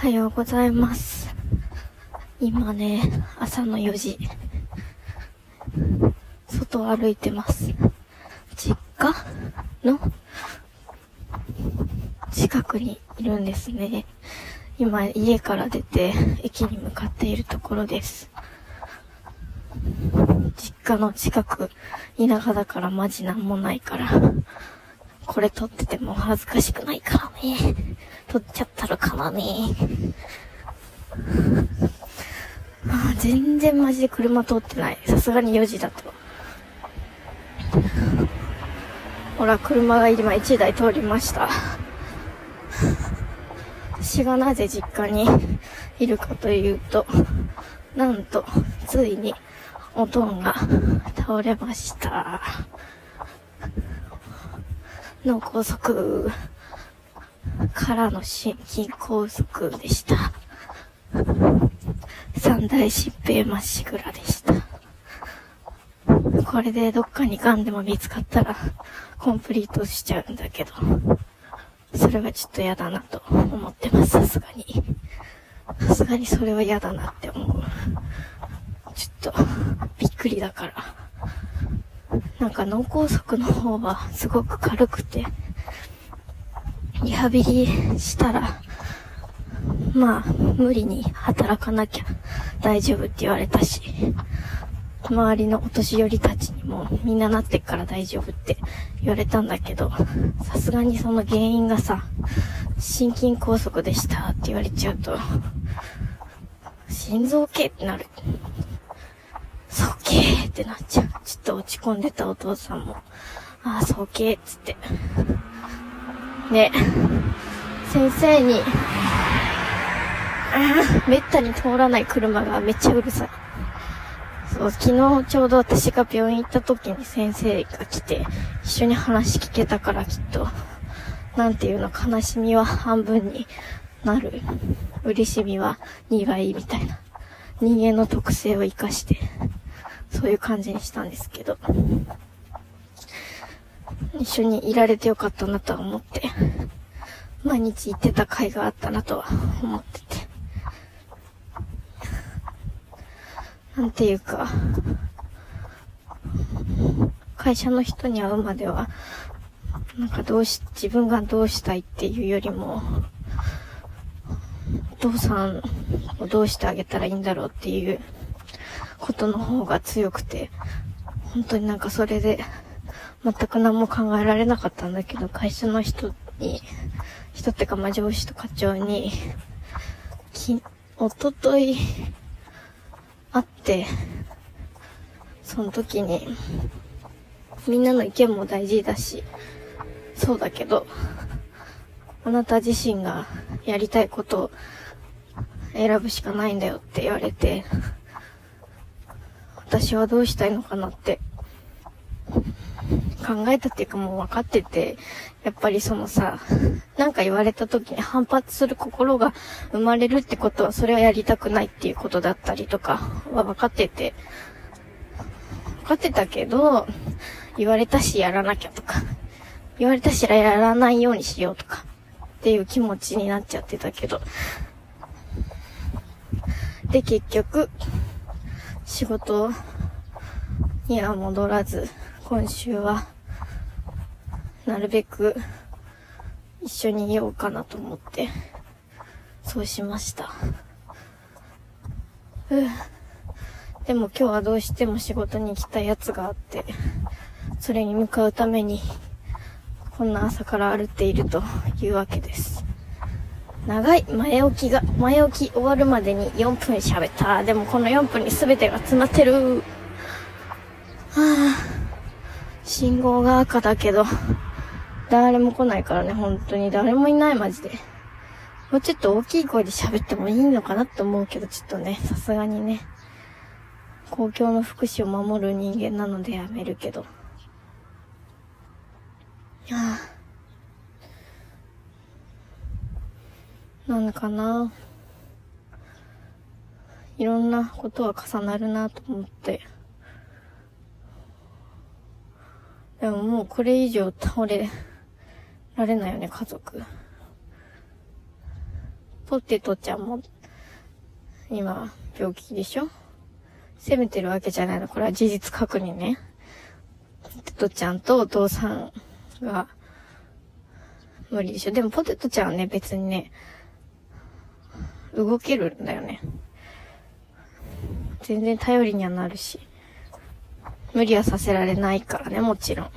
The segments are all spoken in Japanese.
おはようございます。今ね、朝の4時。外を歩いてます。実家の？近くにいるんですね。今家から出て駅に向かっているところです。実家の近く、田舎だからマジなんもないから、これ撮ってても恥ずかしくないからね。撮っちゃったらからね。あ全然マジで車通ってない。さすがに4時だと。ほら、車が今1台通りました。私がなぜ実家にいるかというと、なんと、ついに、おとんが倒れました。脳梗塞からの心筋梗塞でした。三大疾病まっしぐらでした。これでどっかに癌でも見つかったら、コンプリートしちゃうんだけど、それはちょっと嫌だなと思ってます、さすがに。さすがにそれは嫌だなって思う。ちょっと、びっくりだから。なんか脳梗塞の方はすごく軽くて、リハビリしたら、まあ、無理に働かなきゃ大丈夫って言われたし、周りのお年寄りたちにもみんななってっから大丈夫って言われたんだけど、さすがにその原因がさ、心筋梗塞でしたって言われちゃうと、心臓系ってなる。そうけーってなっちゃう。ちょっと落ち込んでたお父さんも、ああ、そうけーっつって。ね、先生に、めったに通らない車がめっちゃうるさい。そう、昨日ちょうど私が病院行った時に先生が来て、一緒に話聞けたからきっと、なんていうの、悲しみは半分になる。嬉しみは苦いみたいな。人間の特性を活かして、そういう感じにしたんですけど、一緒にいられてよかったなとは思って、毎日行ってた甲斐があったなとは思ってて。なんていうか、会社の人に会うまでは、なんかどうし、自分がどうしたいっていうよりも、お父さんをどうしてあげたらいいんだろうっていうことの方が強くて、本当になんかそれで全く何も考えられなかったんだけど、会社の人に、人ってかまあ上司と課長に、き、おととい、会って、その時に、みんなの意見も大事だし、そうだけど、あなた自身がやりたいことを選ぶしかないんだよって言われて、私はどうしたいのかなって考えたっていうかもう分かってて、やっぱりそのさ、なんか言われた時に反発する心が生まれるってことは、それはやりたくないっていうことだったりとかは分かってて、分かってたけど、言われたしやらなきゃとか、言われたしやらないようにしようとか、っていう気持ちになっちゃってたけど、で、結局、仕事には戻らず、今週は、なるべく一緒にいようかなと思って、そうしました。ふうでも今日はどうしても仕事に行きたいやつがあって、それに向かうために、こんな朝から歩っているというわけです。長い前置きが、前置き終わるまでに4分喋った。でもこの4分に全てが詰まってる。はあ、信号が赤だけど、誰も来ないからね、本当に誰もいない、マジで。もうちょっと大きい声で喋ってもいいのかなって思うけど、ちょっとね、さすがにね、公共の福祉を守る人間なのでやめるけど。いやなんかな。いろんなことは重なるなと思って。でももうこれ以上倒れられないよね、家族。ポテトちゃんも、今、病気でしょ？責めてるわけじゃないの。これは事実確認ね。ポテトちゃんとお父さんが、無理でしょ？でもポテトちゃんはね、別にね、動けるんだよね。全然頼りにはなるし。無理はさせられないからね、もちろん。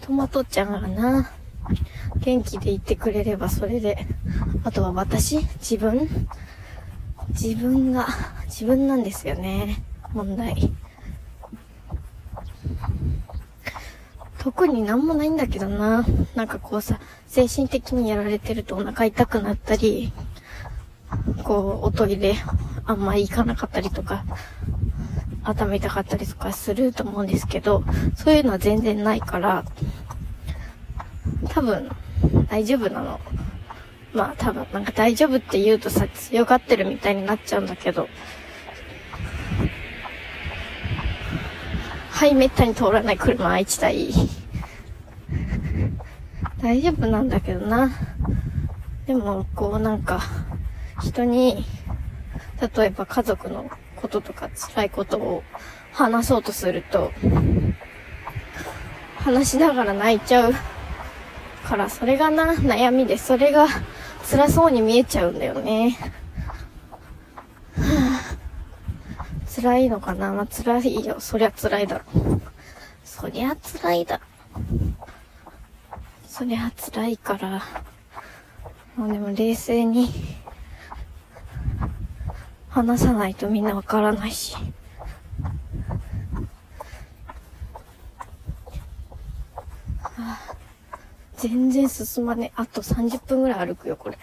トマトちゃんがな、元気でいてくれればそれで、あとは私自分自分が、自分なんですよね。問題。特になんもないんだけどな。なんかこうさ、精神的にやられてるとお腹痛くなったり、こう、おトイレあんまり行かなかったりとか、頭痛かったりとかすると思うんですけど、そういうのは全然ないから、多分、大丈夫なの。まあ多分、なんか大丈夫って言うとさ、強がってるみたいになっちゃうんだけど、はい、めったに通らない車1台。大丈夫なんだけどな。でも、こうなんか、人に、例えば家族のこととか辛いことを話そうとすると、話しながら泣いちゃうから、それがな、悩みで、それが辛そうに見えちゃうんだよね。辛いのかな？まあ、辛いよ。そりゃ辛いだろ。そりゃ辛いだ。そりゃ辛いから、もうでも冷静に話さないとみんなわからないし。全然進まねえ。あと30分ぐらい歩くよ、これ。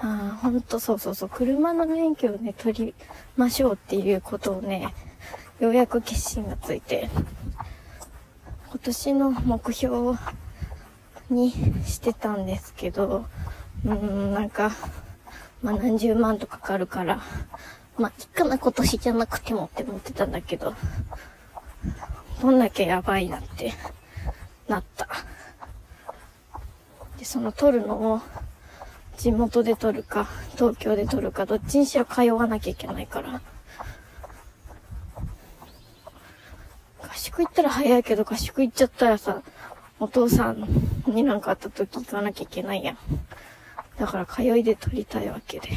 ああ、ほんとそうそうそう。車の免許をね、取りましょうっていうことをね、ようやく決心がついて、今年の目標にしてたんですけど、うーん、なんか、まあ何十万とかかるから、まあ、いっかな今年じゃなくてもって思ってたんだけど、どんだけやばいなってなった。で、その撮るのを、地元で撮るか、東京で撮るか、どっちにしろ通わなきゃいけないから。合宿行ったら早いけど、合宿行っちゃったらさ、お父さんになんかあった時行かなきゃいけないやん。だから通いで撮りたいわけで。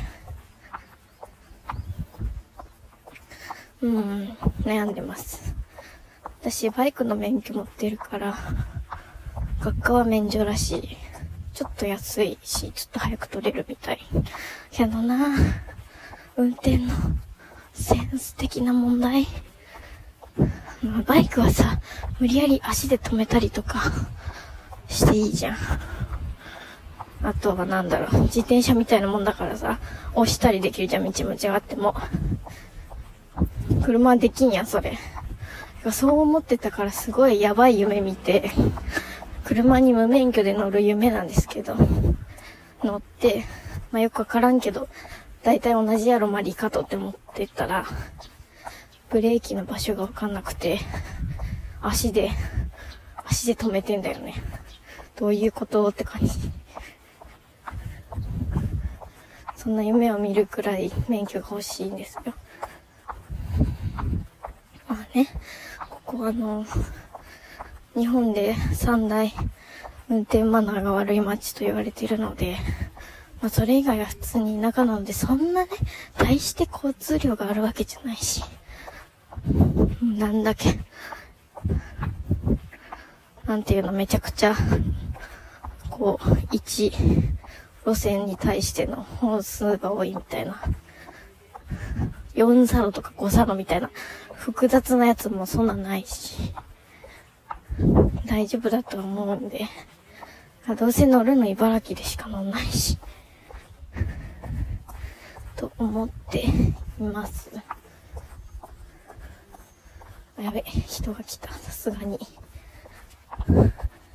うん、悩んでます。私、バイクの免許持ってるから、学科は免除らしい。ちょっと安いし、ちょっと早く取れるみたい。けどな、運転のセンス的な問題。バイクはさ、無理やり足で止めたりとかしていいじゃん。あとはなんだろう、自転車みたいなもんだからさ、押したりできるじゃん、道間違っても。車できんやん、それ。そう思ってたからすごいやばい夢見て、車に無免許で乗る夢なんですけど、乗って、まあ、よくわからんけど、だいたい同じやろ、マリカとって思ってたら、ブレーキの場所がわかんなくて、足で、足で止めてんだよね。どういうこと？って感じ。そんな夢を見るくらい免許が欲しいんですよ。まあね、ここはあの、日本で三大運転マナーが悪い街と言われているので、まあそれ以外は普通に田舎なので、そんなね、大して交通量があるわけじゃないし、なんだけ、なんていうの、めちゃくちゃ、こう、一路線に対しての本数が多いみたいな。4サロとか5サロみたいな複雑なやつもそんなないし。大丈夫だと思うんで。どうせ乗るの茨城でしか乗んないし。と思っています。やべ、人が来た。さすがに。